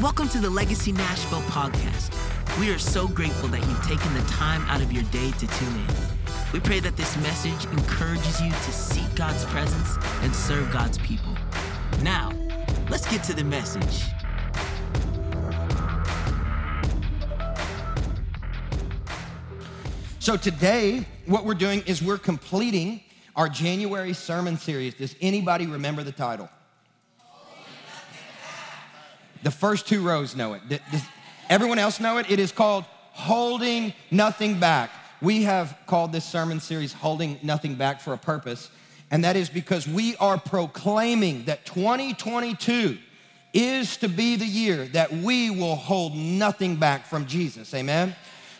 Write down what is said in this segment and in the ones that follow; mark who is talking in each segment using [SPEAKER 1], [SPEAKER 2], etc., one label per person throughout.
[SPEAKER 1] Welcome to the Legacy Nashville podcast. We are so grateful that you've taken the time out of your day to tune in. We pray that this message encourages you to seek God's presence and serve God's people. Now, let's get to the message.
[SPEAKER 2] So today, what we're doing is we're completing our January sermon series. Does anybody remember the title? The first two rows know it. Does everyone else know it? It is called Holding Nothing Back. We have called this sermon series Holding Nothing Back for a purpose, and that is because we are proclaiming that 2022 is to be the year that we will hold nothing back from Jesus. Amen.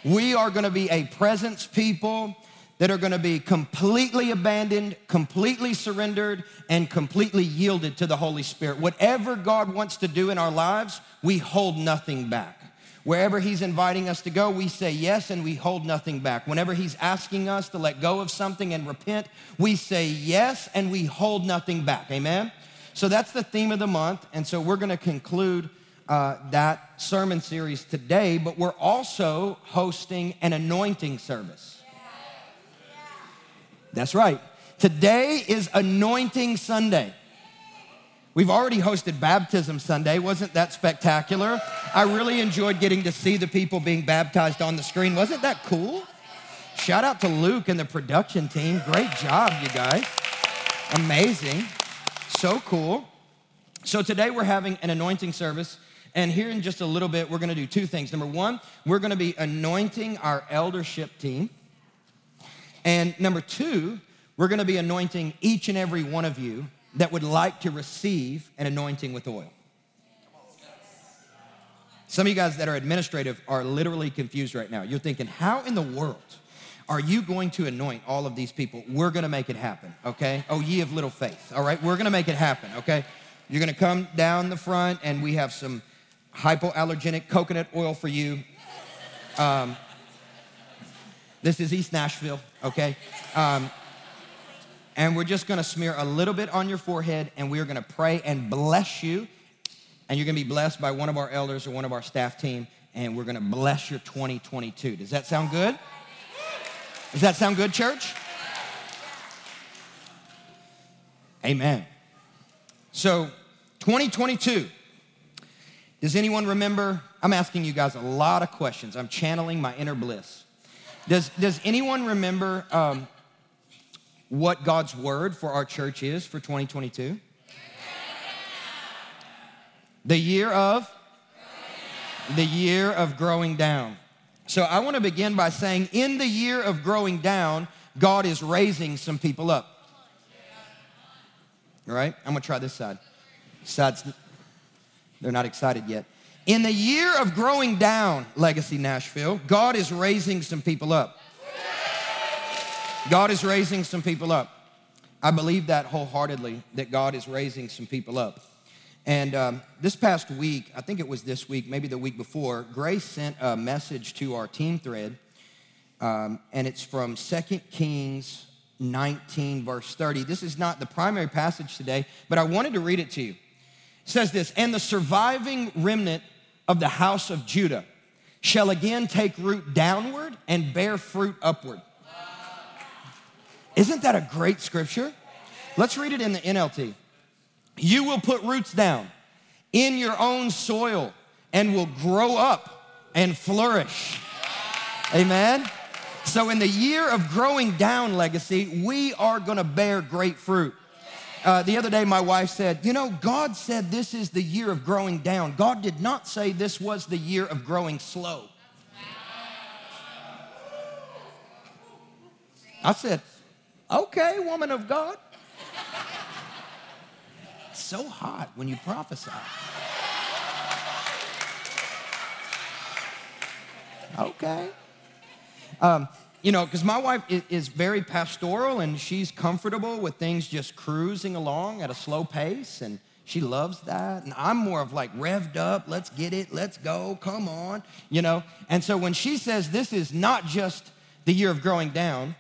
[SPEAKER 2] We are going to be a presence people that are going to be completely abandoned, completely surrendered, and completely yielded to the Holy Spirit. Whatever God wants to do in our lives, we hold nothing back. Wherever He's inviting us to go, we say yes and we hold nothing back. Whenever He's asking us to let go of something and repent, we say yes and we hold nothing back. Amen? So that's the theme of the month. And so we're going to conclude uh, that sermon series today, but we're also hosting an anointing service. That's right. Today is Anointing Sunday. We've already hosted Baptism Sunday. Wasn't that spectacular? I really enjoyed getting to see the people being baptized on the screen. Wasn't that cool? Shout out to Luke and the production team. Great job, you guys. Amazing. So cool. So today we're having an anointing service. And here in just a little bit, we're going to do two things. Number one, we're going to be anointing our eldership team. And number two, we're going to be anointing each and every one of you that would like to receive an anointing with oil. Some of you guys that are administrative are literally confused right now. You're thinking, how in the world are you going to anoint all of these people? We're to make it happen, okay? Oh, ye of little faith, all right? We're to make it happen, okay? You're to come down the front, and we have some hypoallergenic coconut oil for you. Um, this is East Nashville, okay? Um, and we're just gonna smear a little bit on your forehead, and we're gonna pray and bless you. And you're gonna be blessed by one of our elders or one of our staff team, and we're gonna bless your 2022. Does that sound good? Does that sound good, church? Amen. So, 2022. Does anyone remember? I'm asking you guys a lot of questions. I'm channeling my inner bliss. Does, does anyone remember um, what God's word for our church is for 2022? The year of? The year of growing down. So I want to begin by saying, in the year of growing down, God is raising some people up. All right? I'm going to try this side. Side's, they're not excited yet. In the year of growing down, Legacy Nashville, God is raising some people up. God is raising some people up. I believe that wholeheartedly, that God is raising some people up. And um, this past week, I think it was this week, maybe the week before, Grace sent a message to our team thread, um, and it's from 2 Kings 19, verse 30. This is not the primary passage today, but I wanted to read it to you. Says this, and the surviving remnant of the house of Judah shall again take root downward and bear fruit upward. Isn't that a great scripture? Let's read it in the NLT. You will put roots down in your own soil and will grow up and flourish. Amen. So, in the year of growing down legacy, we are gonna bear great fruit. Uh, the other day, my wife said, You know, God said this is the year of growing down. God did not say this was the year of growing slow. I said, Okay, woman of God. It's so hot when you prophesy. Okay. Um, you know, because my wife is, very pastoral and she's comfortable with things just cruising along at a slow pace and she loves that. And I'm more of like revved up, let's get it, let's go, come on, you know. And so when she says this is not just the year of growing down,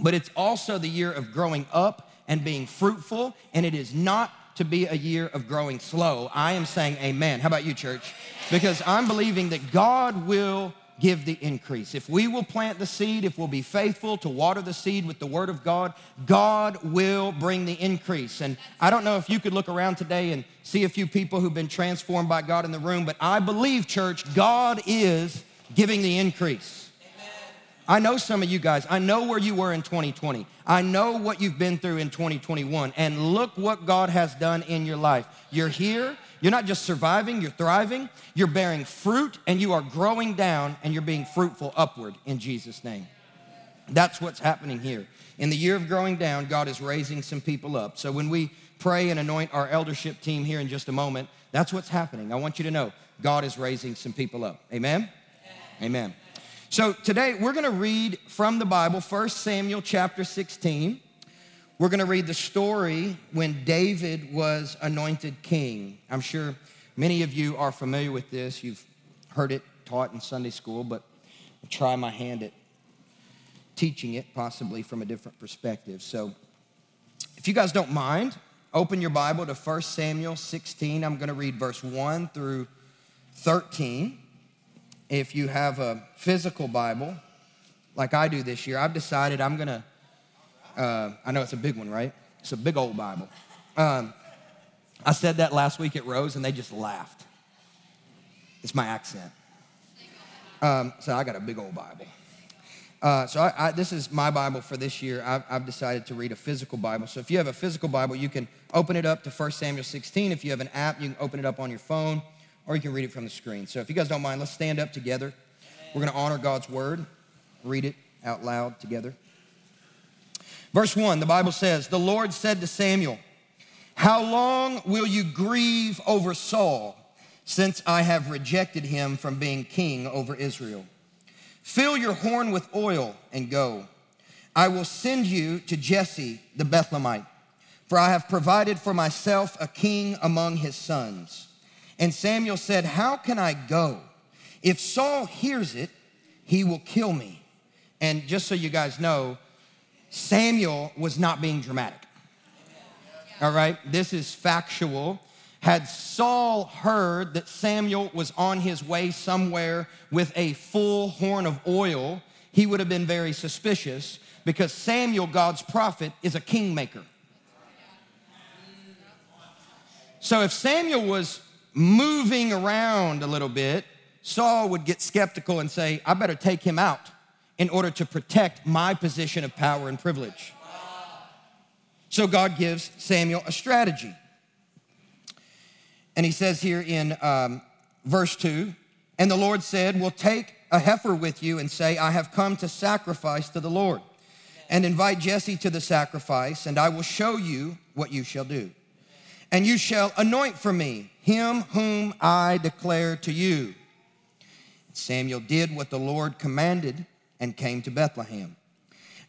[SPEAKER 2] but it's also the year of growing up and being fruitful, and it is not to be a year of growing slow, I am saying amen. How about you, church? Because I'm believing that God will give the increase. If we will plant the seed, if we'll be faithful to water the seed with the word of God, God will bring the increase. And I don't know if you could look around today and see a few people who've been transformed by God in the room, but I believe, church, God is giving the increase. I know some of you guys. I know where you were in 2020. I know what you've been through in 2021. And look what God has done in your life. You're here. You're not just surviving, you're thriving. You're bearing fruit and you are growing down and you're being fruitful upward in Jesus' name. That's what's happening here. In the year of growing down, God is raising some people up. So when we pray and anoint our eldership team here in just a moment, that's what's happening. I want you to know God is raising some people up. Amen? Amen. So today we're going to read from the Bible, 1 Samuel chapter 16. We're going to read the story when David was anointed king. I'm sure many of you are familiar with this. You've heard it taught in Sunday school, but I'll try my hand at teaching it possibly from a different perspective. So if you guys don't mind, open your Bible to 1 Samuel 16. I'm going to read verse 1 through 13. If you have a physical Bible, like I do this year, I've decided I'm going to, uh, I know it's a big one, right? It's a big old Bible. Um, I said that last week at Rose and they just laughed. It's my accent. Um, so I got a big old Bible. Uh, so I, I, this is my Bible for this year. I've, I've, decided to read a physical Bible. So if you have a physical Bible, you can open it up to 1 Samuel 16. If you have an app, you can open it up on your phone or you can read it from the screen. So if you guys don't mind, let's stand up together. We're going to honor God's word, read it out loud together. Verse 1, the Bible says, The Lord said to Samuel, How long will you grieve over Saul, since I have rejected him from being king over Israel? Fill your horn with oil and go. I will send you to Jesse the Bethlehemite, for I have provided for myself a king among his sons. And Samuel said, How can I go? If Saul hears it, he will kill me. And just so you guys know, Samuel was not being dramatic. All right, this is factual. Had Saul heard that Samuel was on his way somewhere with a full horn of oil, he would have been very suspicious because Samuel, God's prophet, is a kingmaker. So if Samuel was moving around a little bit, Saul would get skeptical and say, I better take him out in order to protect my position of power and privilege. So God gives Samuel a strategy. And he says here in um, verse 2 And the Lord said, Well, take a heifer with you and say, I have come to sacrifice to the Lord. And invite Jesse to the sacrifice, and I will show you what you shall do. And you shall anoint for me him whom I declare to you. Samuel did what the Lord commanded and came to Bethlehem.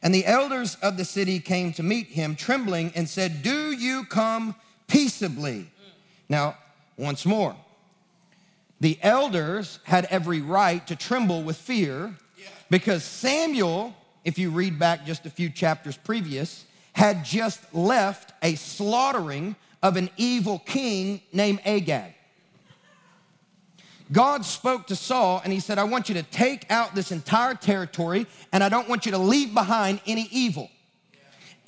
[SPEAKER 2] And the elders of the city came to meet him, trembling, and said, Do you come peaceably? Now, once more, the elders had every right to tremble with fear because Samuel, if you read back just a few chapters previous, had just left a slaughtering of an evil king named Agag. God spoke to Saul and he said, I want you to take out this entire territory and I don't want you to leave behind any evil.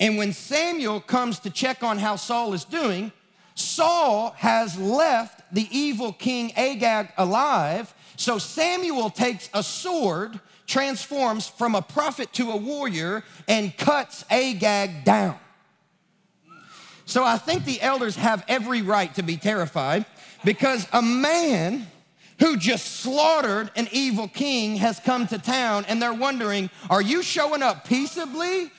[SPEAKER 2] And when Samuel comes to check on how Saul is doing, Saul has left the evil king Agag alive. So Samuel takes a sword, transforms from a prophet to a warrior, and cuts Agag down. So I think the elders have every right to be terrified because a man who just slaughtered an evil king has come to town and they're wondering, are you showing up peaceably?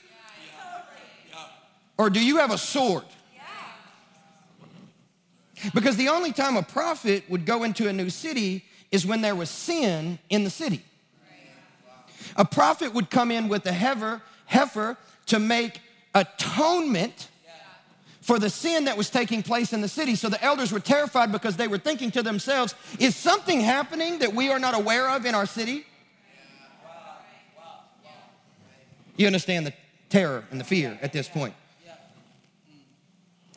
[SPEAKER 2] Or do you have a sword? Because the only time a prophet would go into a new city is when there was sin in the city. A prophet would come in with a heifer, heifer to make atonement for the sin that was taking place in the city. So the elders were terrified because they were thinking to themselves, is something happening that we are not aware of in our city? You understand the terror and the fear at this point.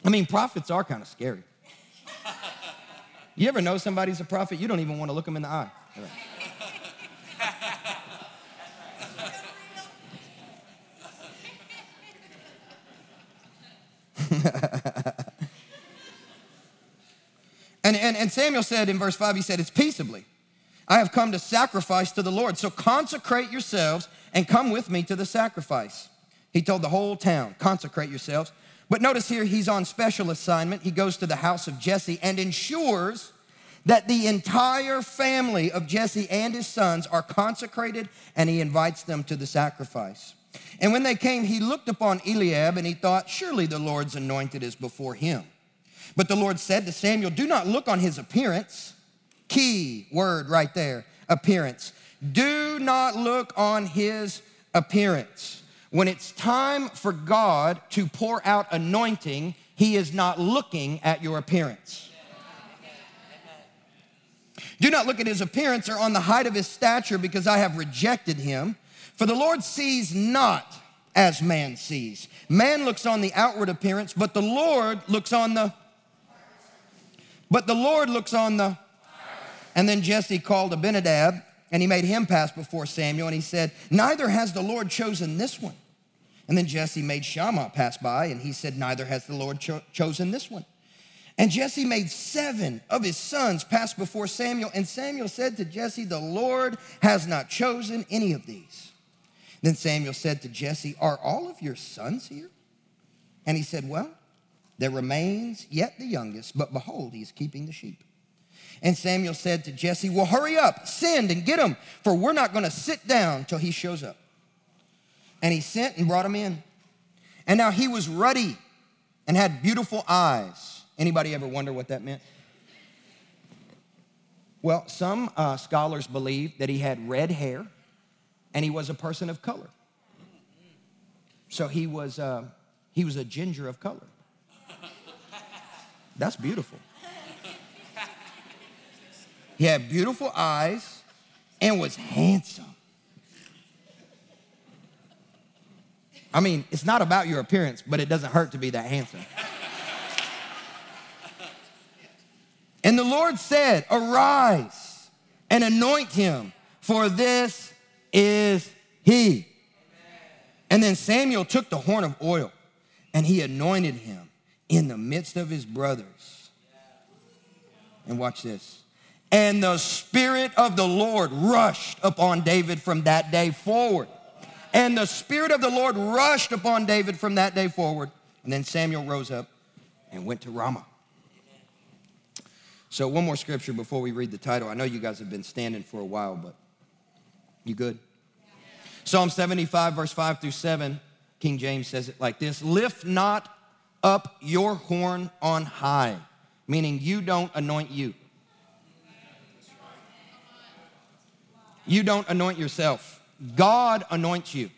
[SPEAKER 2] I mean, prophets are kind of scary. You ever know somebody's a prophet? You don't even want to look them in the eye. And, and, and Samuel said in verse 5, he said, It's peaceably. I have come to sacrifice to the Lord. So consecrate yourselves and come with me to the sacrifice. He told the whole town, consecrate yourselves. But notice here, he's on special assignment. He goes to the house of Jesse and ensures that the entire family of Jesse and his sons are consecrated and he invites them to the sacrifice. And when they came, he looked upon Eliab and he thought, Surely the Lord's anointed is before him. But the Lord said to Samuel, Do not look on his appearance. Key word right there appearance. Do not look on his appearance. When it's time for God to pour out anointing, he is not looking at your appearance. Do not look at his appearance or on the height of his stature, because I have rejected him. For the Lord sees not as man sees. Man looks on the outward appearance, but the Lord looks on the but the Lord looks on the and then Jesse called Abinadab and he made him pass before Samuel and he said, Neither has the Lord chosen this one. And then Jesse made Shammah pass by and he said, Neither has the Lord cho- chosen this one. And Jesse made seven of his sons pass before Samuel. And Samuel said to Jesse, The Lord has not chosen any of these. Then Samuel said to Jesse, Are all of your sons here? And he said, Well, there remains yet the youngest, but behold, he is keeping the sheep. And Samuel said to Jesse, Well, hurry up, send and get him, for we're not going to sit down till he shows up. And he sent and brought him in. And now he was ruddy and had beautiful eyes. Anybody ever wonder what that meant? Well, some uh, scholars believe that he had red hair and he was a person of color. So he was, uh, he was a ginger of color. That's beautiful. He had beautiful eyes and was handsome. I mean, it's not about your appearance, but it doesn't hurt to be that handsome. and the Lord said, Arise and anoint him, for this is he. And then Samuel took the horn of oil and he anointed him in the midst of his brothers. And watch this. And the Spirit of the Lord rushed upon David from that day forward. And the Spirit of the Lord rushed upon David from that day forward. And then Samuel rose up and went to Ramah. So, one more scripture before we read the title. I know you guys have been standing for a while, but you good? Psalm 75, verse 5 through 7, King James says it like this Lift not up your horn on high, meaning you don't anoint you. You don't anoint yourself. God anoints you.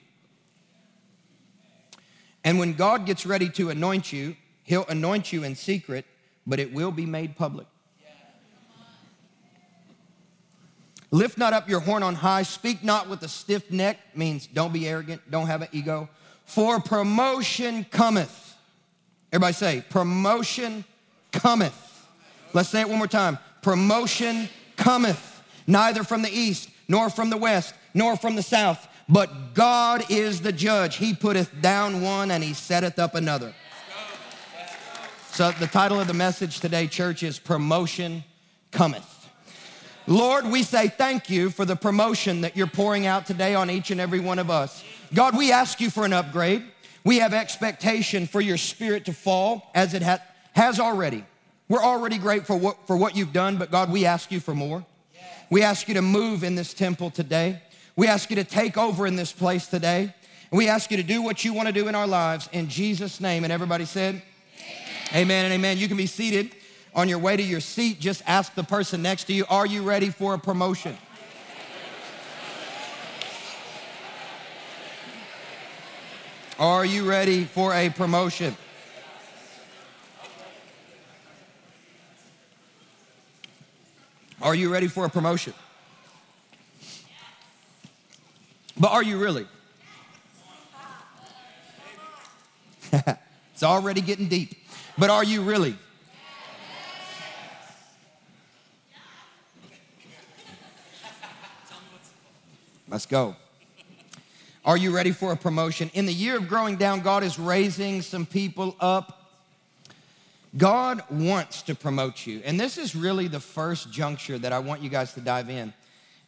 [SPEAKER 2] And when God gets ready to anoint you, He'll anoint you in secret, but it will be made public. Lift not up your horn on high. Speak not with a stiff neck, means don't be arrogant, don't have an ego. For promotion cometh. Everybody say, promotion cometh. Let's say it one more time. Promotion cometh, neither from the east, nor from the west, nor from the south, but God is the judge. He putteth down one and he setteth up another. So, the title of the message today, church, is Promotion Cometh. Lord, we say thank you for the promotion that you're pouring out today on each and every one of us. God, we ask you for an upgrade. We have expectation for your spirit to fall as it ha- has already. We're already grateful for what, for what you've done, but God, we ask you for more. We ask you to move in this temple today. We ask you to take over in this place today. And we ask you to do what you want to do in our lives in Jesus' name. And everybody said, Amen, amen and amen. You can be seated. On your way to your seat, just ask the person next to you, Are you ready for a promotion? Are you ready for a promotion? Are you ready for a promotion? But are you really? it's already getting deep. but are you really? Let's go. Are you ready for a promotion? In the year of growing down, God is raising some people up. God wants to promote you. And this is really the first juncture that I want you guys to dive in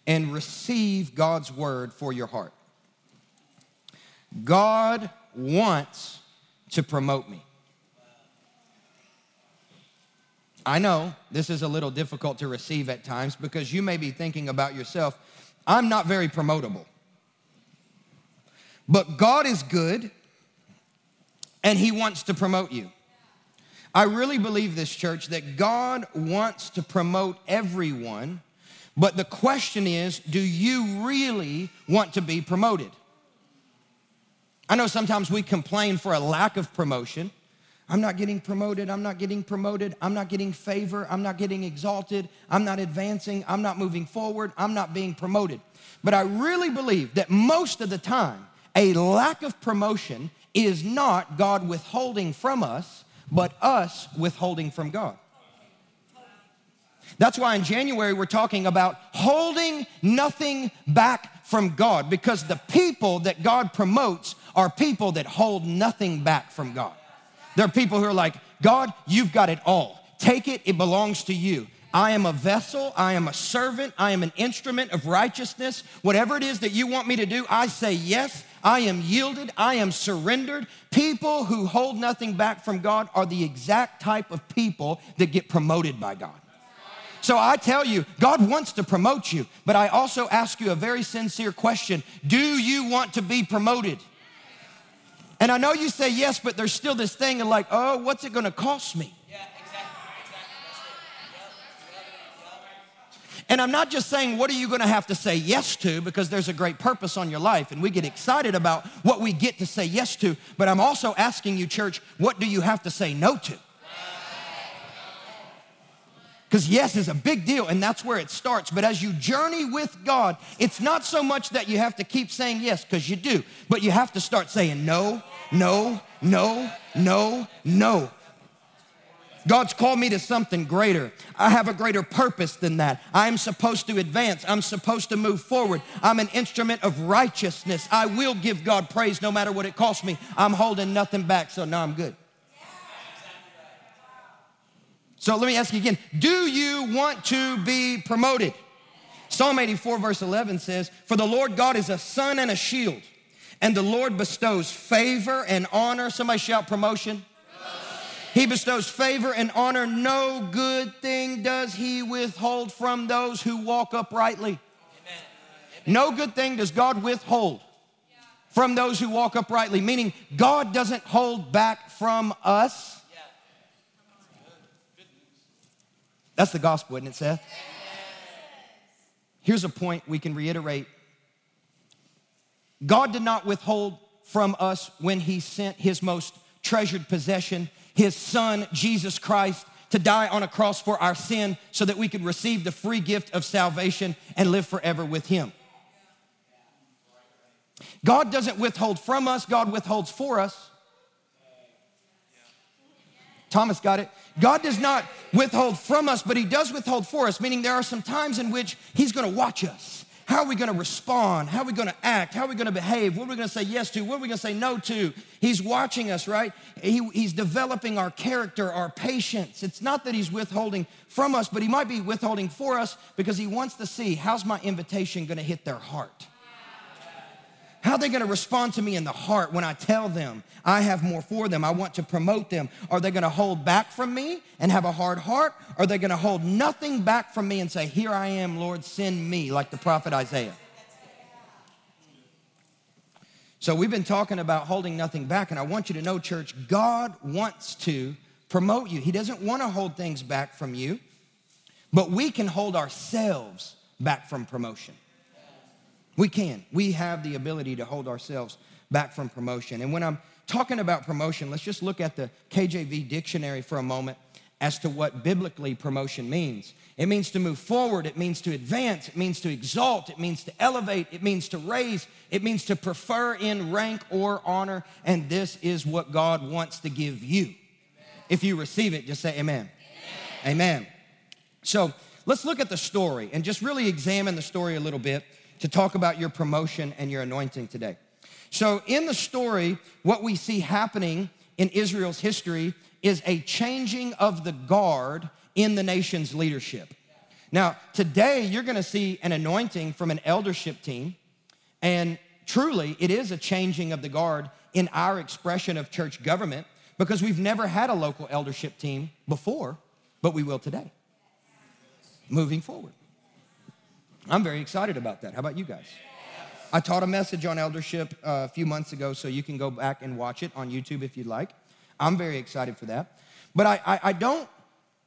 [SPEAKER 2] and receive God's word for your heart. God wants to promote me. I know this is a little difficult to receive at times because you may be thinking about yourself, I'm not very promotable. But God is good and He wants to promote you. I really believe this, church, that God wants to promote everyone, but the question is do you really want to be promoted? I know sometimes we complain for a lack of promotion. I'm not getting promoted. I'm not getting promoted. I'm not getting favor. I'm not getting exalted. I'm not advancing. I'm not moving forward. I'm not being promoted. But I really believe that most of the time, a lack of promotion is not God withholding from us, but us withholding from God. That's why in January we're talking about holding nothing back from God because the people that God promotes are people that hold nothing back from God. There are people who are like, God, you've got it all. Take it, it belongs to you. I am a vessel, I am a servant, I am an instrument of righteousness. Whatever it is that you want me to do, I say yes. I am yielded, I am surrendered. People who hold nothing back from God are the exact type of people that get promoted by God. So I tell you, God wants to promote you, but I also ask you a very sincere question Do you want to be promoted? And I know you say yes, but there's still this thing of like, oh, what's it gonna cost me? And I'm not just saying, what are you gonna have to say yes to, because there's a great purpose on your life, and we get excited about what we get to say yes to, but I'm also asking you, church, what do you have to say no to? Because yes is a big deal, and that's where it starts. But as you journey with God, it's not so much that you have to keep saying yes, because you do, but you have to start saying no, no, no, no, no. God's called me to something greater. I have a greater purpose than that. I'm supposed to advance. I'm supposed to move forward. I'm an instrument of righteousness. I will give God praise no matter what it costs me. I'm holding nothing back, so now I'm good. So let me ask you again Do you want to be promoted? Psalm 84, verse 11 says, For the Lord God is a sun and a shield, and the Lord bestows favor and honor. Somebody shout promotion. He bestows favor and honor. No good thing does he withhold from those who walk uprightly. Amen. No good thing does God withhold from those who walk uprightly, meaning God doesn't hold back from us. That's the gospel, isn't it, Seth? Here's a point we can reiterate God did not withhold from us when he sent his most treasured possession his son, Jesus Christ, to die on a cross for our sin so that we could receive the free gift of salvation and live forever with him. God doesn't withhold from us, God withholds for us. Thomas got it. God does not withhold from us, but He does withhold for us, meaning there are some times in which He's gonna watch us. How are we going to respond? How are we going to act? How are we going to behave? What are we going to say yes to? What are we going to say no to? He's watching us, right? He, he's developing our character, our patience. It's not that he's withholding from us, but he might be withholding for us because he wants to see how's my invitation going to hit their heart? How are they going to respond to me in the heart when I tell them I have more for them? I want to promote them. Are they going to hold back from me and have a hard heart? Are they going to hold nothing back from me and say, Here I am, Lord, send me, like the prophet Isaiah? So we've been talking about holding nothing back, and I want you to know, church, God wants to promote you. He doesn't want to hold things back from you, but we can hold ourselves back from promotion. We can. We have the ability to hold ourselves back from promotion. And when I'm talking about promotion, let's just look at the KJV dictionary for a moment as to what biblically promotion means. It means to move forward, it means to advance, it means to exalt, it means to elevate, it means to raise, it means to prefer in rank or honor, and this is what God wants to give you. If you receive it, just say amen. Amen. amen. So let's look at the story and just really examine the story a little bit to talk about your promotion and your anointing today. So, in the story, what we see happening in Israel's history is a changing of the guard in the nation's leadership. Now, today you're gonna see an anointing from an eldership team, and truly it is a changing of the guard in our expression of church government because we've never had a local eldership team before, but we will today. Moving forward. I'm very excited about that. How about you guys? I taught a message on eldership uh, a few months ago, so you can go back and watch it on YouTube if you'd like. I'm very excited for that. But I, I, I don't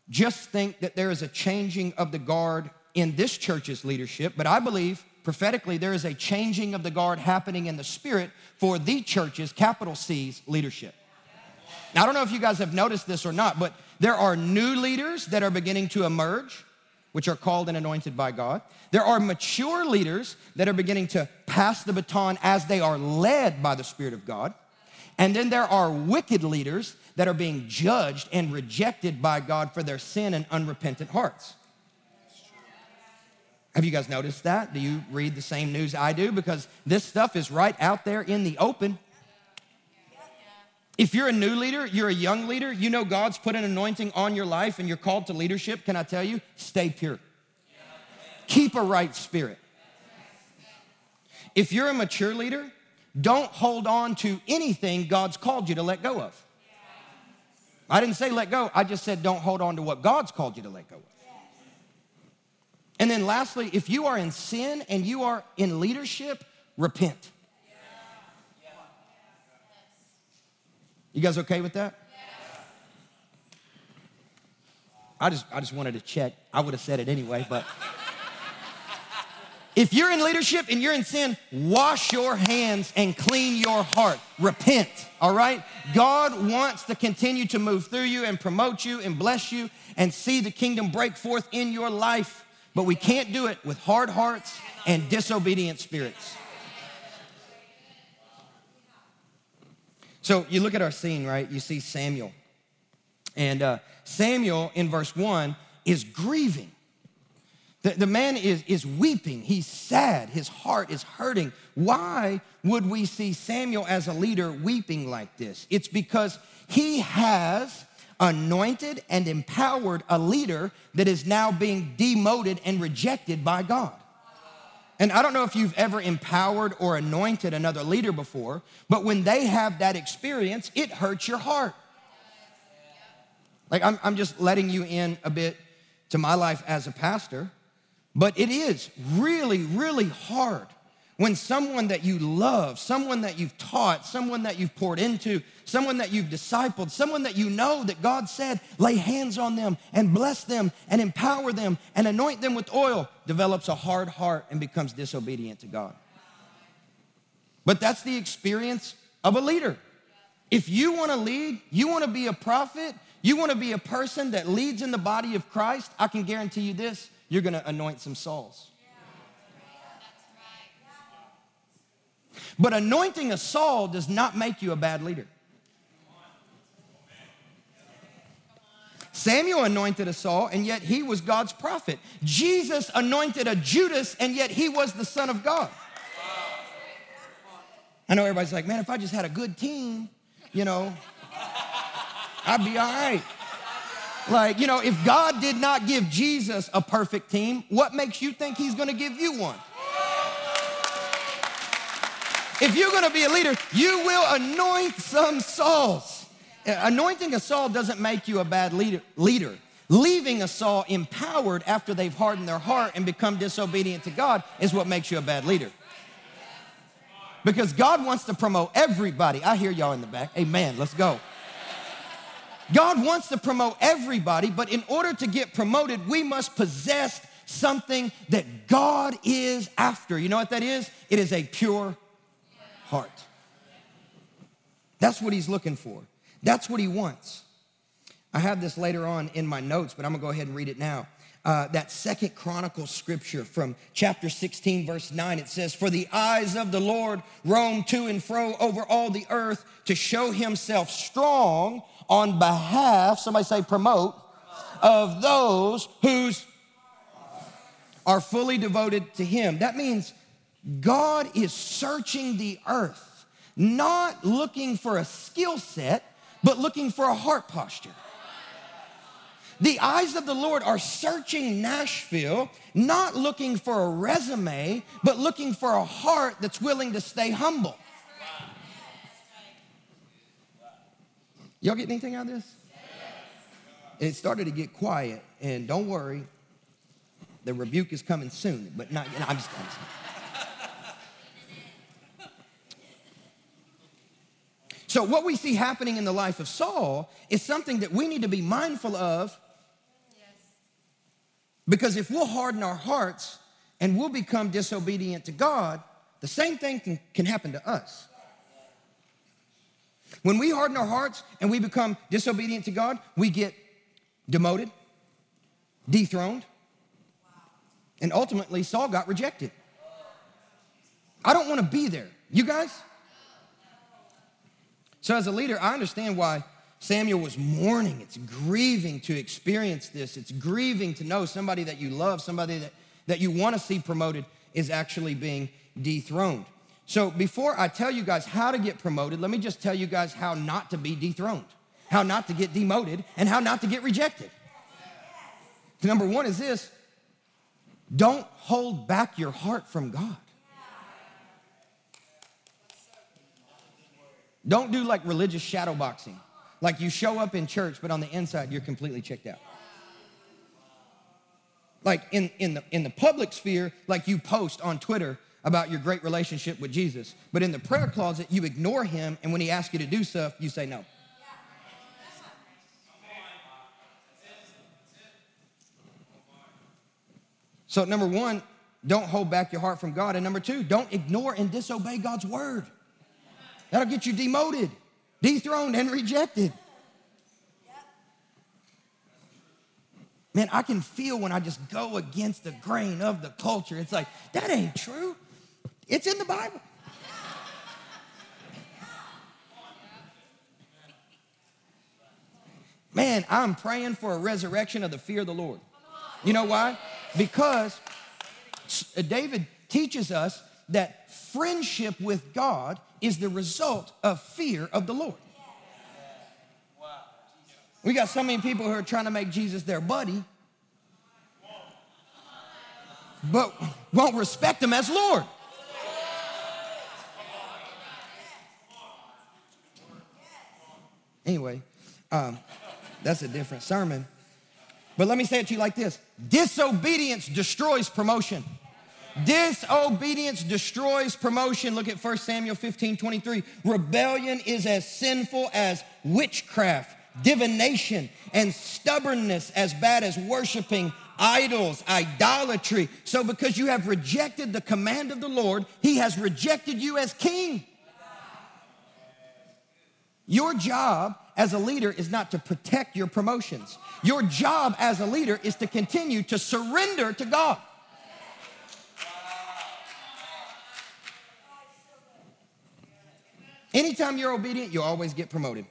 [SPEAKER 2] just think that there is a changing of the guard in this church's leadership, but I believe prophetically there is a changing of the guard happening in the spirit for the church's, capital C's, leadership. Now, I don't know if you guys have noticed this or not, but there are new leaders that are beginning to emerge, which are called and anointed by God. There are mature leaders that are beginning to pass the baton as they are led by the Spirit of God. And then there are wicked leaders that are being judged and rejected by God for their sin and unrepentant hearts. Have you guys noticed that? Do you read the same news I do? Because this stuff is right out there in the open. If you're a new leader, you're a young leader, you know God's put an anointing on your life and you're called to leadership, can I tell you? Stay pure. Keep a right spirit. If you're a mature leader, don't hold on to anything God's called you to let go of. I didn't say let go, I just said don't hold on to what God's called you to let go of. And then lastly, if you are in sin and you are in leadership, repent. You guys okay with that? I just, I just wanted to check. I would have said it anyway, but. If you're in leadership and you're in sin, wash your hands and clean your heart. Repent, all right? God wants to continue to move through you and promote you and bless you and see the kingdom break forth in your life. But we can't do it with hard hearts and disobedient spirits. So you look at our scene, right? You see Samuel. And uh, Samuel in verse one is grieving. The, the man is, is weeping. He's sad. His heart is hurting. Why would we see Samuel as a leader weeping like this? It's because he has anointed and empowered a leader that is now being demoted and rejected by God. And I don't know if you've ever empowered or anointed another leader before, but when they have that experience, it hurts your heart. Like, I'm, I'm just letting you in a bit to my life as a pastor. But it is really, really hard when someone that you love, someone that you've taught, someone that you've poured into, someone that you've discipled, someone that you know that God said, lay hands on them and bless them and empower them and anoint them with oil, develops a hard heart and becomes disobedient to God. But that's the experience of a leader. If you wanna lead, you wanna be a prophet, you wanna be a person that leads in the body of Christ, I can guarantee you this you're going to anoint some Sauls. But anointing a Saul does not make you a bad leader. Samuel anointed a Saul, and yet he was God's prophet. Jesus anointed a Judas, and yet he was the Son of God. I know everybody's like, man, if I just had a good team, you know, I'd be all right. Like, you know, if God did not give Jesus a perfect team, what makes you think he's gonna give you one? If you're gonna be a leader, you will anoint some Sauls. Uh, anointing a Saul doesn't make you a bad leader. leader. Leaving a Saul empowered after they've hardened their heart and become disobedient to God is what makes you a bad leader. Because God wants to promote everybody. I hear y'all in the back. Amen. Let's go. God wants to promote everybody, but in order to get promoted, we must possess something that God is after. You know what that is? It is a pure heart. That's what He's looking for, that's what He wants. I have this later on in my notes, but I'm gonna go ahead and read it now. Uh, that second chronicle scripture from chapter 16 verse 9 it says for the eyes of the lord roam to and fro over all the earth to show himself strong on behalf somebody say promote of those whose are fully devoted to him that means god is searching the earth not looking for a skill set but looking for a heart posture the eyes of the Lord are searching Nashville, not looking for a resume, but looking for a heart that's willing to stay humble. Y'all get anything out of this? It started to get quiet, and don't worry, the rebuke is coming soon, but not, I'm just, I'm So, what we see happening in the life of Saul is something that we need to be mindful of because if we'll harden our hearts and we'll become disobedient to God, the same thing can, can happen to us. When we harden our hearts and we become disobedient to God, we get demoted, dethroned, and ultimately Saul got rejected. I don't want to be there. You guys? So, as a leader, I understand why Samuel was mourning. It's grieving to experience this. It's grieving to know somebody that you love, somebody that, that you want to see promoted, is actually being dethroned. So, before I tell you guys how to get promoted, let me just tell you guys how not to be dethroned, how not to get demoted, and how not to get rejected. Number one is this don't hold back your heart from God. Don't do like religious shadow boxing. Like you show up in church, but on the inside, you're completely checked out. Like in, in, the, in the public sphere, like you post on Twitter about your great relationship with Jesus. But in the prayer closet, you ignore him, and when he asks you to do stuff, you say no. So, number one, don't hold back your heart from God. And number two, don't ignore and disobey God's word. That'll get you demoted dethroned and rejected. Man, I can feel when I just go against the grain of the culture. It's like, that ain't true. It's in the Bible. Man, I'm praying for a resurrection of the fear of the Lord. You know why? Because uh, David teaches us that friendship with God is the result of fear of the Lord. We got so many people who are trying to make Jesus their buddy, but won't respect him as Lord. Anyway, um, that's a different sermon. But let me say it to you like this disobedience destroys promotion. Disobedience destroys promotion. Look at 1 Samuel 15 23. Rebellion is as sinful as witchcraft, divination, and stubbornness, as bad as worshiping idols, idolatry. So, because you have rejected the command of the Lord, He has rejected you as king. Your job as a leader is not to protect your promotions. Your job as a leader is to continue to surrender to God. Anytime you're obedient, you always get promoted.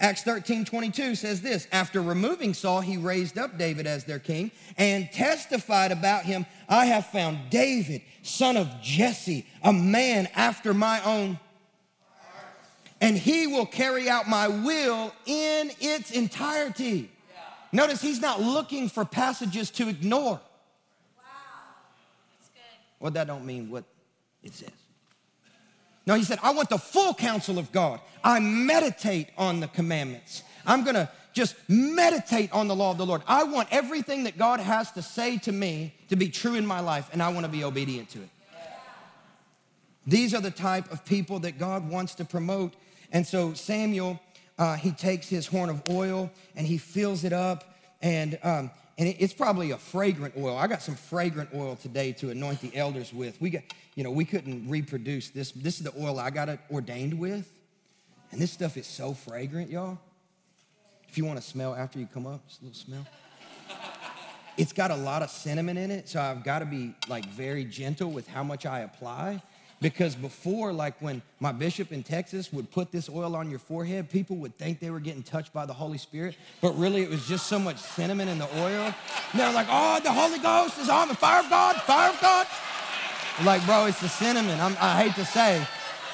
[SPEAKER 2] Acts 13 22 says this After removing Saul, he raised up David as their king and testified about him I have found David, son of Jesse, a man after my own. And he will carry out my will in its entirety. Notice he's not looking for passages to ignore. Wow. That's good. Well, that don't mean what it says. No, he said, I want the full counsel of God. I meditate on the commandments. I'm gonna just meditate on the law of the Lord. I want everything that God has to say to me to be true in my life, and I wanna be obedient to it. These are the type of people that God wants to promote. And so Samuel, uh, he takes his horn of oil and he fills it up, and um, and it's probably a fragrant oil. I got some fragrant oil today to anoint the elders with. We got, you know, we couldn't reproduce this. This is the oil I got ordained with. And this stuff is so fragrant, y'all. if you want to smell after you come up, just a little smell. it's got a lot of cinnamon in it, so I've got to be like very gentle with how much I apply. Because before, like when my bishop in Texas would put this oil on your forehead, people would think they were getting touched by the Holy Spirit, but really it was just so much cinnamon in the oil. And they're like, oh, the Holy Ghost is on the fire of God, fire of God. Like, bro, it's the cinnamon. I'm, I hate to say.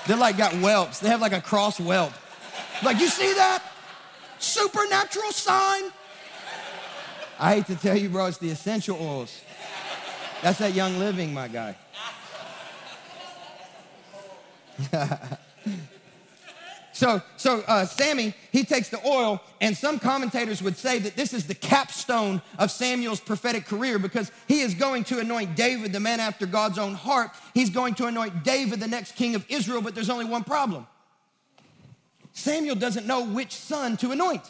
[SPEAKER 2] They're like got whelps. They have like a cross whelp. Like, you see that? Supernatural sign. I hate to tell you, bro, it's the essential oils. That's that young living, my guy. so, so uh, Sammy, he takes the oil, and some commentators would say that this is the capstone of Samuel's prophetic career because he is going to anoint David, the man after God's own heart. He's going to anoint David, the next king of Israel, but there's only one problem Samuel doesn't know which son to anoint.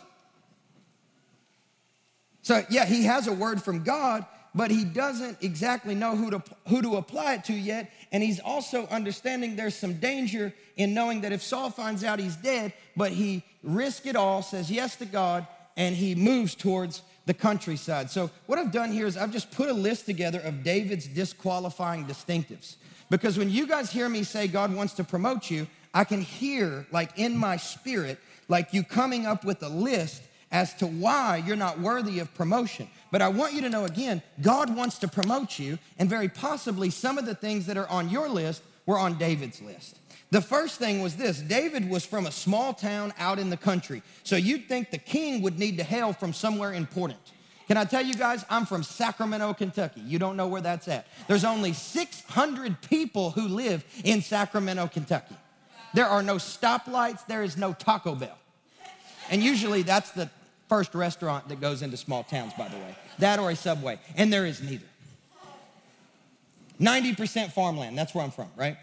[SPEAKER 2] So, yeah, he has a word from God, but he doesn't exactly know who to, who to apply it to yet. And he's also understanding there's some danger in knowing that if Saul finds out he's dead, but he risks it all, says yes to God, and he moves towards the countryside. So, what I've done here is I've just put a list together of David's disqualifying distinctives. Because when you guys hear me say God wants to promote you, I can hear, like in my spirit, like you coming up with a list as to why you're not worthy of promotion. But I want you to know again, God wants to promote you, and very possibly some of the things that are on your list were on David's list. The first thing was this David was from a small town out in the country. So you'd think the king would need to hail from somewhere important. Can I tell you guys, I'm from Sacramento, Kentucky. You don't know where that's at. There's only 600 people who live in Sacramento, Kentucky. There are no stoplights, there is no Taco Bell. And usually that's the first restaurant that goes into small towns, by the way. That or a Subway. And there is neither. 90% farmland, that's where I'm from, right?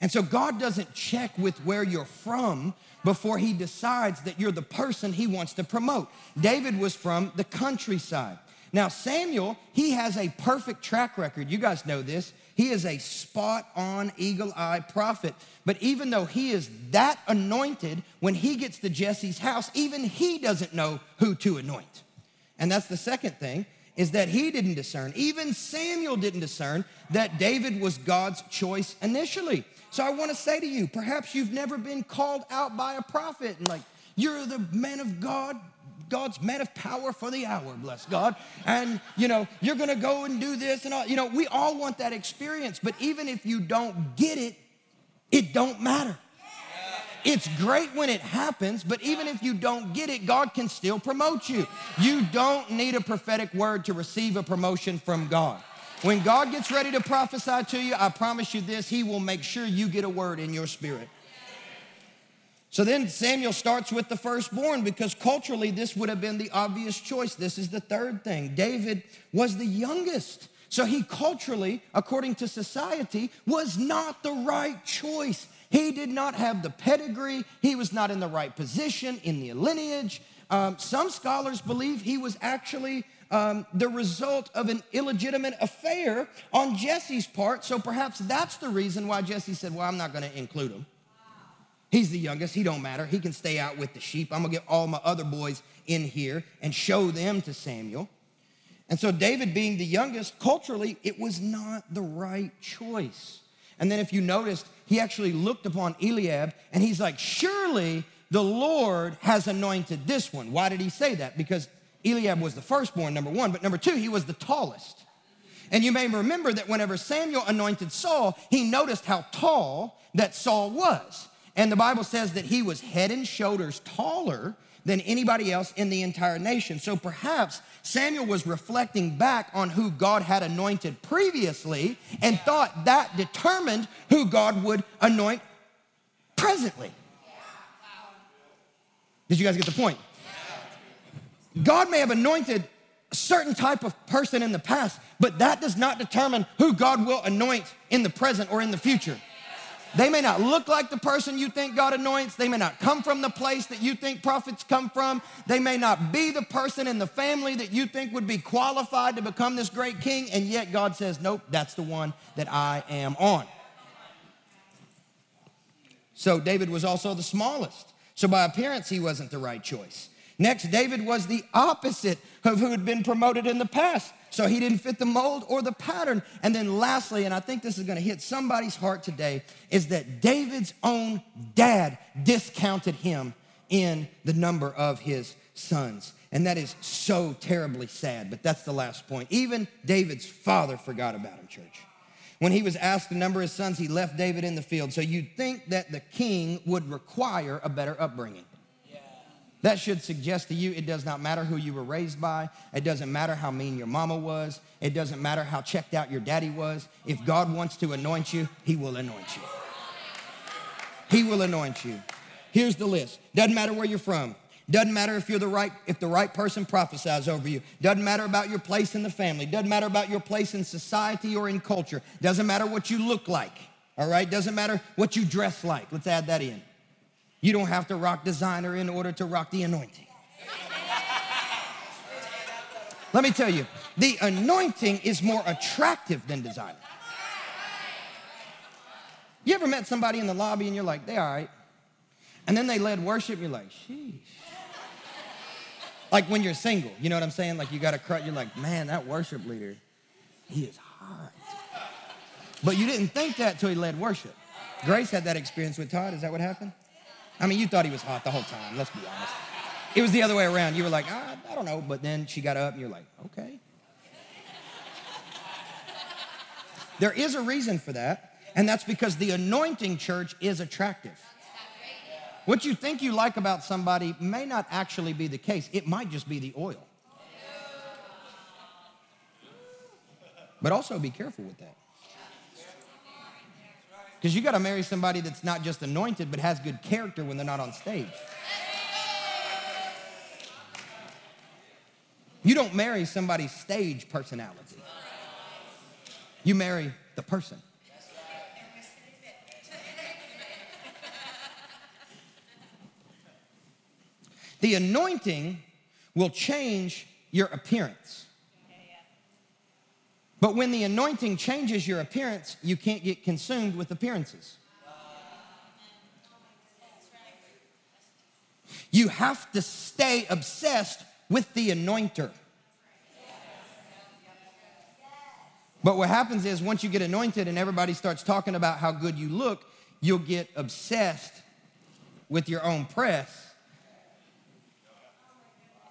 [SPEAKER 2] And so God doesn't check with where you're from before he decides that you're the person he wants to promote. David was from the countryside. Now, Samuel, he has a perfect track record. You guys know this. He is a spot on, eagle eye prophet. But even though he is that anointed, when he gets to Jesse's house, even he doesn't know who to anoint. And that's the second thing is that he didn't discern. Even Samuel didn't discern that David was God's choice initially. So I want to say to you, perhaps you've never been called out by a prophet and like, you're the man of God, God's man of power for the hour, bless God. And, you know, you're gonna go and do this and all. You know, we all want that experience, but even if you don't get it, it don't matter. It's great when it happens, but even if you don't get it, God can still promote you. You don't need a prophetic word to receive a promotion from God. When God gets ready to prophesy to you, I promise you this, He will make sure you get a word in your spirit. So then Samuel starts with the firstborn because culturally this would have been the obvious choice. This is the third thing. David was the youngest. So he culturally, according to society, was not the right choice. He did not have the pedigree, he was not in the right position in the lineage. Um, some scholars believe he was actually um, the result of an illegitimate affair on Jesse's part. So perhaps that's the reason why Jesse said, Well, I'm not going to include him. He's the youngest. He don't matter. He can stay out with the sheep. I'm going to get all my other boys in here and show them to Samuel. And so David being the youngest, culturally, it was not the right choice. And then if you noticed, he actually looked upon Eliab and he's like, surely the Lord has anointed this one. Why did he say that? Because Eliab was the firstborn, number one, but number two, he was the tallest. And you may remember that whenever Samuel anointed Saul, he noticed how tall that Saul was. And the Bible says that he was head and shoulders taller than anybody else in the entire nation. So perhaps Samuel was reflecting back on who God had anointed previously and thought that determined who God would anoint presently. Did you guys get the point? God may have anointed a certain type of person in the past, but that does not determine who God will anoint in the present or in the future. They may not look like the person you think God anoints. They may not come from the place that you think prophets come from. They may not be the person in the family that you think would be qualified to become this great king. And yet God says, nope, that's the one that I am on. So David was also the smallest. So by appearance, he wasn't the right choice. Next, David was the opposite of who had been promoted in the past. So he didn't fit the mold or the pattern. And then lastly, and I think this is gonna hit somebody's heart today, is that David's own dad discounted him in the number of his sons. And that is so terribly sad, but that's the last point. Even David's father forgot about him, church. When he was asked the number his sons, he left David in the field. So you'd think that the king would require a better upbringing. That should suggest to you it does not matter who you were raised by. It doesn't matter how mean your mama was. It doesn't matter how checked out your daddy was. If God wants to anoint you, he will anoint you. He will anoint you. Here's the list. Doesn't matter where you're from. Doesn't matter if you're the right, if the right person prophesies over you. Doesn't matter about your place in the family. Doesn't matter about your place in society or in culture. Doesn't matter what you look like. All right? Doesn't matter what you dress like. Let's add that in. You don't have to rock designer in order to rock the anointing. Let me tell you, the anointing is more attractive than designer. You ever met somebody in the lobby and you're like, they all right. And then they led worship, and you're like, sheesh. Like when you're single, you know what I'm saying? Like you got a crutch, you're like, man, that worship leader, he is hot. But you didn't think that till he led worship. Grace had that experience with Todd. Is that what happened? I mean, you thought he was hot the whole time, let's be honest. It was the other way around. You were like, ah, I don't know. But then she got up and you're like, okay. There is a reason for that, and that's because the anointing church is attractive. What you think you like about somebody may not actually be the case, it might just be the oil. But also be careful with that. Because you got to marry somebody that's not just anointed, but has good character when they're not on stage. You don't marry somebody's stage personality, you marry the person. The anointing will change your appearance. But when the anointing changes your appearance, you can't get consumed with appearances. You have to stay obsessed with the anointer. But what happens is once you get anointed and everybody starts talking about how good you look, you'll get obsessed with your own press.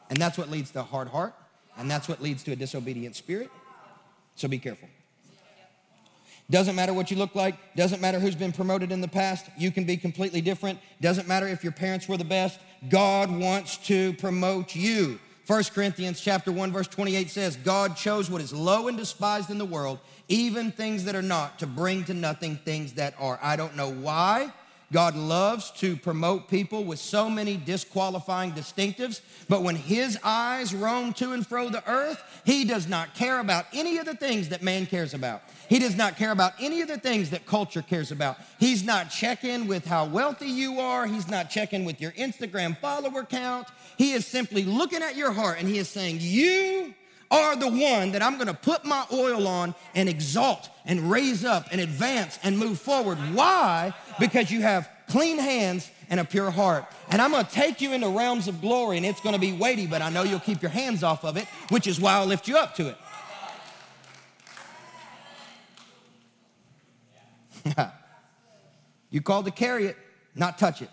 [SPEAKER 2] And that's what leads to a hard heart, and that's what leads to a disobedient spirit. So be careful. Doesn't matter what you look like, doesn't matter who's been promoted in the past, you can be completely different. Doesn't matter if your parents were the best, God wants to promote you. 1 Corinthians chapter 1 verse 28 says, God chose what is low and despised in the world, even things that are not, to bring to nothing things that are. I don't know why God loves to promote people with so many disqualifying distinctives, but when his eyes roam to and fro the earth, he does not care about any of the things that man cares about. He does not care about any of the things that culture cares about. He's not checking with how wealthy you are, he's not checking with your Instagram follower count. He is simply looking at your heart and he is saying, You are the one that I'm gonna put my oil on and exalt and raise up and advance and move forward. Why? Because you have clean hands and a pure heart. And I'm gonna take you into realms of glory and it's gonna be weighty, but I know you'll keep your hands off of it, which is why I'll lift you up to it. you called to carry it, not touch it.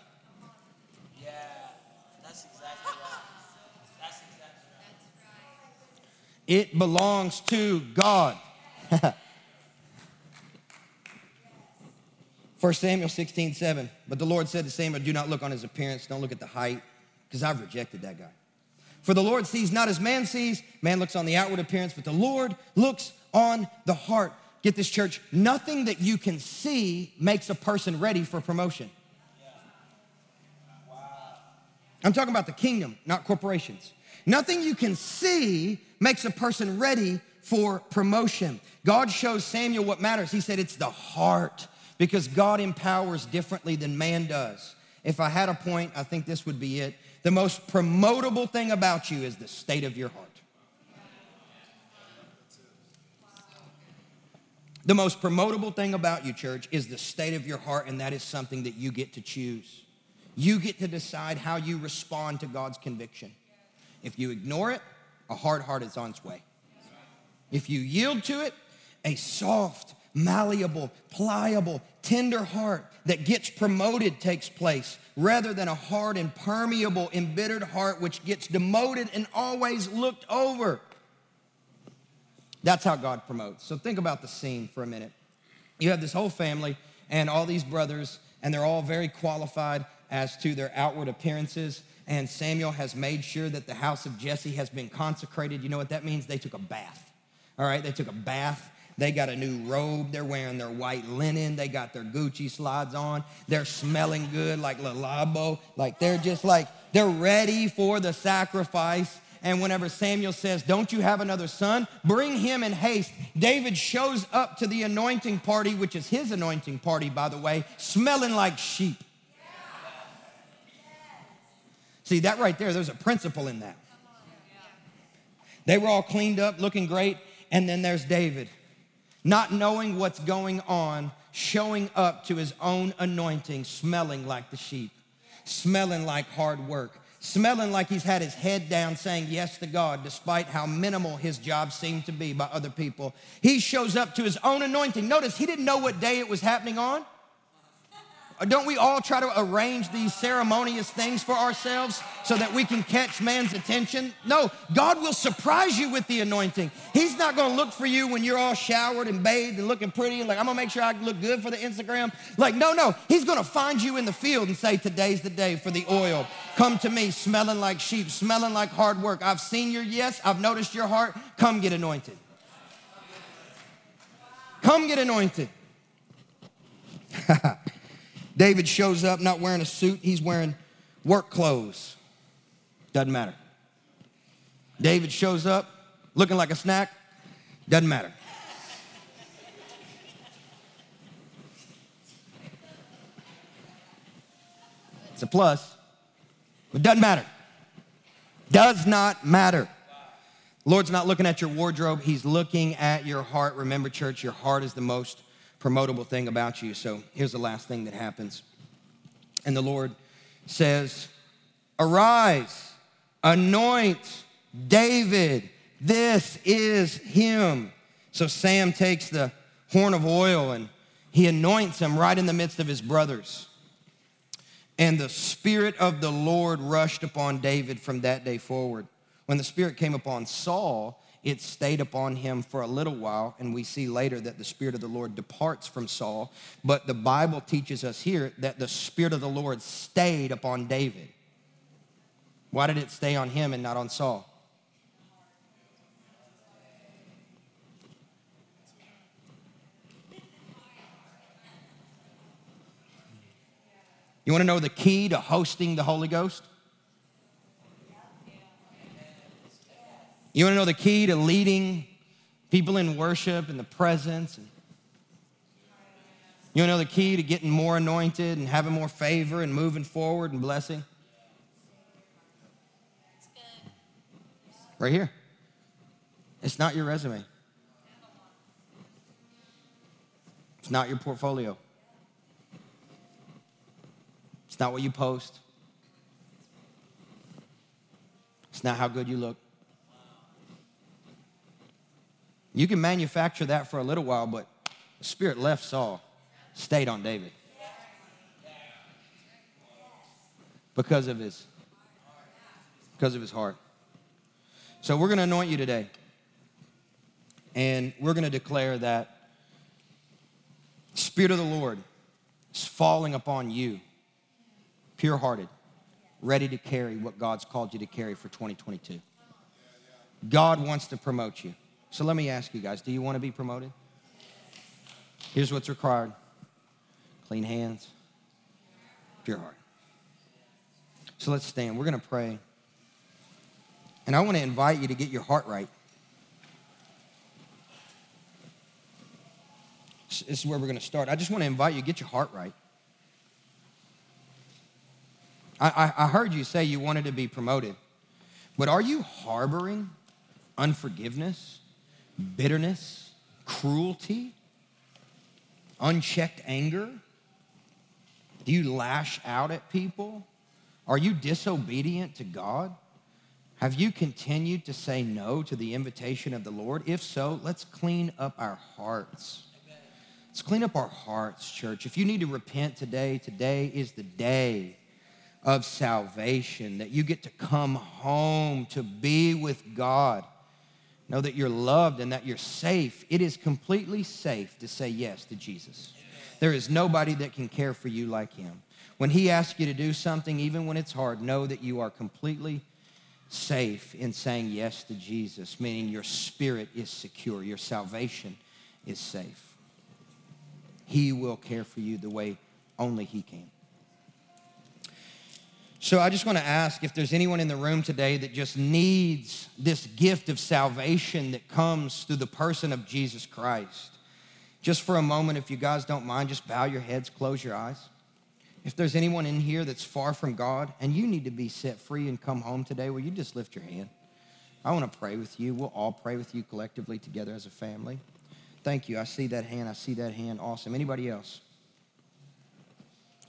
[SPEAKER 2] It belongs to God. 1 Samuel 16, 7. But the Lord said to Samuel, Do not look on his appearance, don't look at the height, because I've rejected that guy. For the Lord sees not as man sees, man looks on the outward appearance, but the Lord looks on the heart. Get this, church, nothing that you can see makes a person ready for promotion. I'm talking about the kingdom, not corporations. Nothing you can see makes a person ready for promotion. God shows Samuel what matters. He said it's the heart because God empowers differently than man does. If I had a point, I think this would be it. The most promotable thing about you is the state of your heart. The most promotable thing about you, church, is the state of your heart, and that is something that you get to choose. You get to decide how you respond to God's conviction. If you ignore it, a hard heart is on its way. If you yield to it, a soft, malleable, pliable, tender heart that gets promoted takes place rather than a hard, impermeable, embittered heart which gets demoted and always looked over. That's how God promotes. So think about the scene for a minute. You have this whole family and all these brothers, and they're all very qualified as to their outward appearances. And Samuel has made sure that the house of Jesse has been consecrated. You know what that means? They took a bath. All right, they took a bath. They got a new robe. They're wearing their white linen. They got their Gucci slides on. They're smelling good like Le Labo. Like they're just like, they're ready for the sacrifice. And whenever Samuel says, Don't you have another son? Bring him in haste. David shows up to the anointing party, which is his anointing party, by the way, smelling like sheep. See, that right there, there's a principle in that. They were all cleaned up, looking great. And then there's David, not knowing what's going on, showing up to his own anointing, smelling like the sheep, smelling like hard work, smelling like he's had his head down, saying yes to God, despite how minimal his job seemed to be by other people. He shows up to his own anointing. Notice he didn't know what day it was happening on. Don't we all try to arrange these ceremonious things for ourselves so that we can catch man's attention? No, God will surprise you with the anointing. He's not gonna look for you when you're all showered and bathed and looking pretty and like, I'm gonna make sure I look good for the Instagram. Like, no, no, He's gonna find you in the field and say, Today's the day for the oil. Come to me, smelling like sheep, smelling like hard work. I've seen your yes, I've noticed your heart. Come get anointed. Come get anointed. David shows up not wearing a suit, he's wearing work clothes. Doesn't matter. David shows up looking like a snack, doesn't matter. It's a plus, but doesn't matter. Does not matter. Lord's not looking at your wardrobe, He's looking at your heart. Remember, church, your heart is the most promotable thing about you. So here's the last thing that happens. And the Lord says, Arise, anoint David. This is him. So Sam takes the horn of oil and he anoints him right in the midst of his brothers. And the Spirit of the Lord rushed upon David from that day forward. When the Spirit came upon Saul, it stayed upon him for a little while, and we see later that the Spirit of the Lord departs from Saul. But the Bible teaches us here that the Spirit of the Lord stayed upon David. Why did it stay on him and not on Saul? You want to know the key to hosting the Holy Ghost? You want to know the key to leading people in worship and the presence? You want to know the key to getting more anointed and having more favor and moving forward and blessing? Right here. It's not your resume. It's not your portfolio. It's not what you post. It's not how good you look. You can manufacture that for a little while, but the Spirit left Saul, stayed on David. Because of his because of his heart. So we're going to anoint you today. And we're going to declare that Spirit of the Lord is falling upon you, pure hearted, ready to carry what God's called you to carry for 2022. God wants to promote you. So let me ask you guys do you want to be promoted? Here's what's required clean hands, pure heart. So let's stand. We're going to pray. And I want to invite you to get your heart right. This is where we're going to start. I just want to invite you get your heart right. I, I, I heard you say you wanted to be promoted, but are you harboring unforgiveness? Bitterness, cruelty, unchecked anger? Do you lash out at people? Are you disobedient to God? Have you continued to say no to the invitation of the Lord? If so, let's clean up our hearts. Let's clean up our hearts, church. If you need to repent today, today is the day of salvation, that you get to come home to be with God. Know that you're loved and that you're safe. It is completely safe to say yes to Jesus. There is nobody that can care for you like him. When he asks you to do something, even when it's hard, know that you are completely safe in saying yes to Jesus, meaning your spirit is secure, your salvation is safe. He will care for you the way only He can. So I just want to ask if there's anyone in the room today that just needs this gift of salvation that comes through the person of Jesus Christ. Just for a moment, if you guys don't mind, just bow your heads, close your eyes. If there's anyone in here that's far from God and you need to be set free and come home today, will you just lift your hand? I want to pray with you. We'll all pray with you collectively together as a family. Thank you. I see that hand. I see that hand. Awesome. Anybody else?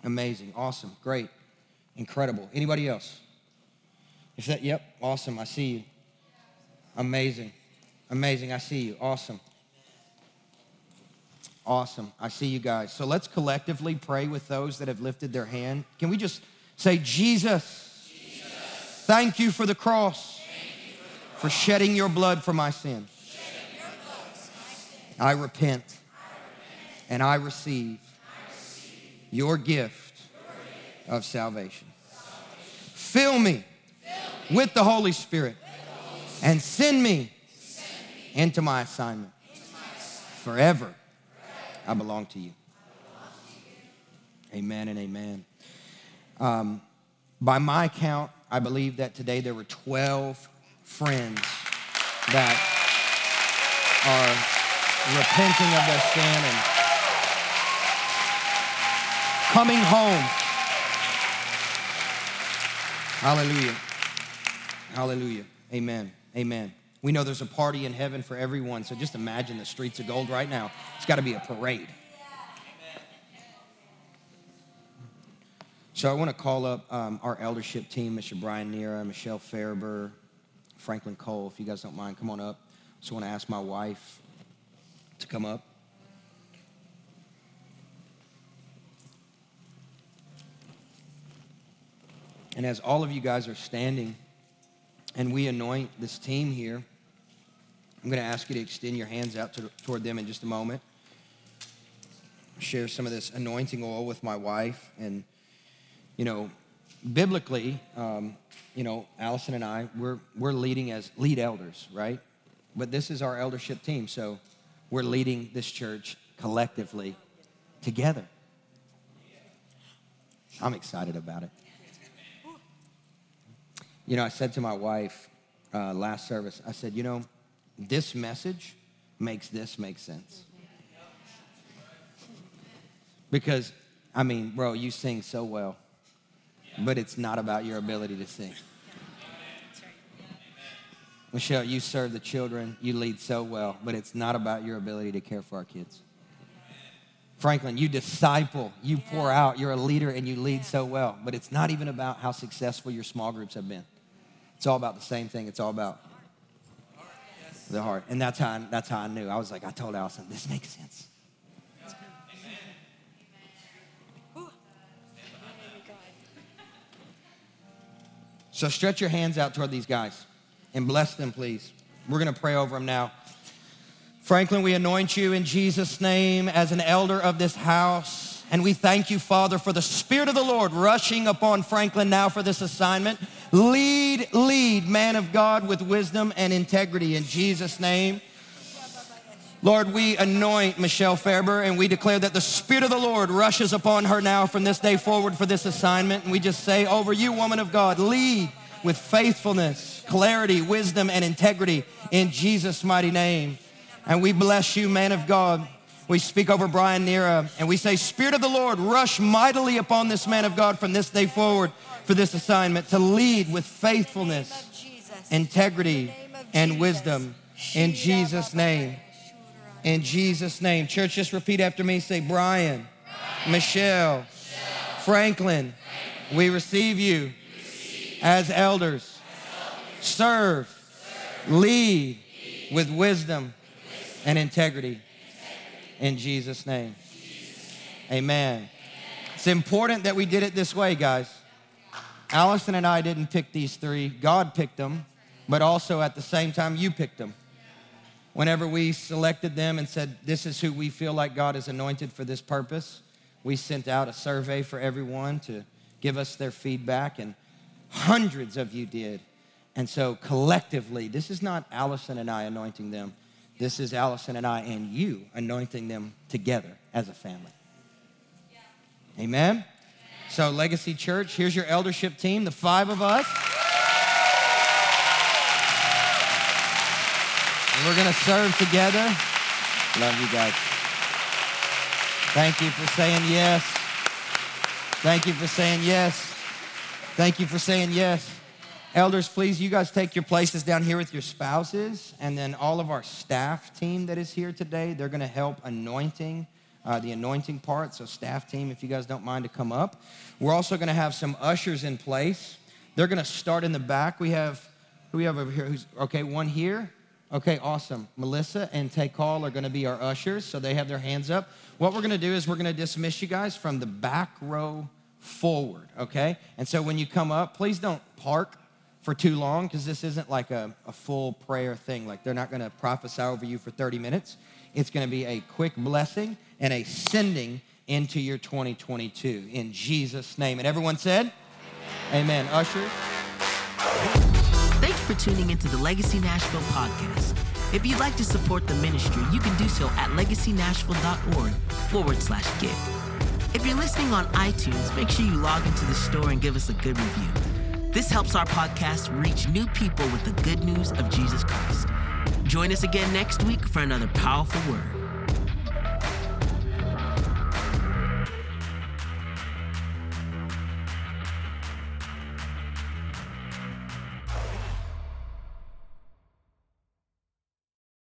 [SPEAKER 2] Amazing. Awesome. Great. Incredible. Anybody else? Is that, yep, awesome. I see you. Amazing. Amazing. I see you. Awesome. Awesome. I see you guys. So let's collectively pray with those that have lifted their hand. Can we just say, Jesus, Jesus. thank you for the cross, for, for shedding your blood for my sin. I repent, and I receive, your, gift of salvation. Fill me, with the Holy Spirit, and send me, into my assignment. Forever, I belong to you. Amen and amen. Um, by my count, I believe that today there were 12 friends that are repenting of their sin and coming home. Hallelujah. Hallelujah. Amen. Amen. We know there's a party in heaven for everyone, so just imagine the streets of gold right now. It's got to be a parade. So I want to call up um, our eldership team, Mr. Brian Nera, Michelle Farber, Franklin Cole, if you guys don't mind, come on up. So I want to ask my wife to come up. And as all of you guys are standing and we anoint this team here, I'm going to ask you to extend your hands out to, toward them in just a moment. Share some of this anointing oil with my wife. And, you know, biblically, um, you know, Allison and I, we're, we're leading as lead elders, right? But this is our eldership team. So we're leading this church collectively together. I'm excited about it. You know, I said to my wife uh, last service, I said, you know, this message makes this make sense. Because, I mean, bro, you sing so well, but it's not about your ability to sing. Michelle, you serve the children, you lead so well, but it's not about your ability to care for our kids. Franklin, you disciple, you pour out, you're a leader and you lead so well, but it's not even about how successful your small groups have been. It's all about the same thing. It's all about the heart. And that's how I, that's how I knew. I was like, I told Allison, this makes sense. So stretch your hands out toward these guys and bless them, please. We're going to pray over them now. Franklin, we anoint you in Jesus' name as an elder of this house. And we thank you, Father, for the Spirit of the Lord rushing upon Franklin now for this assignment. Lead, lead, man of God, with wisdom and integrity in Jesus' name. Lord, we anoint Michelle Faber and we declare that the Spirit of the Lord rushes upon her now from this day forward for this assignment. And we just say over you, woman of God, lead with faithfulness, clarity, wisdom, and integrity in Jesus' mighty name. And we bless you, man of God. We speak over Brian Nera and we say, Spirit of the Lord, rush mightily upon this man of God from this day forward for this assignment to lead with faithfulness, integrity, and wisdom in Jesus' name. In Jesus' name. Church, just repeat after me. Say, Brian, Michelle, Franklin, we receive you as elders serve, lead with wisdom and integrity. In Jesus' name. Amen. It's important that we did it this way, guys. Allison and I didn't pick these three, God picked them, but also at the same time, you picked them. Whenever we selected them and said, This is who we feel like God has anointed for this purpose, we sent out a survey for everyone to give us their feedback, and hundreds of you did. And so collectively, this is not Allison and I anointing them. This is Allison and I and you anointing them together as a family. Yeah. Amen? So, Legacy Church, here's your eldership team, the five of us. We're going to serve together. Love you guys. Thank you for saying yes. Thank you for saying yes. Thank you for saying yes. Elders, please, you guys take your places down here with your spouses. And then all of our staff team that is here today, they're going to help anointing, uh, the anointing part. So, staff team, if you guys don't mind to come up. We're also going to have some ushers in place. They're going to start in the back. We have, who we have over here? Who's, okay, one here. Okay, awesome. Melissa and Call are going to be our ushers, so they have their hands up. What we're going to do is we're going to dismiss you guys from the back row forward, okay? And so when you come up, please don't park for too long because this isn't like a, a full prayer thing. Like they're not going to prophesy over you for 30 minutes. It's going to be a quick blessing and a sending into your 2022 in Jesus' name. And everyone said, Amen. Amen. Ushers.
[SPEAKER 1] Thanks for tuning into the Legacy Nashville podcast. If you'd like to support the ministry, you can do so at legacynashville.org forward slash give. If you're listening on iTunes, make sure you log into the store and give us a good review. This helps our podcast reach new people with the good news of Jesus Christ. Join us again next week for another powerful word.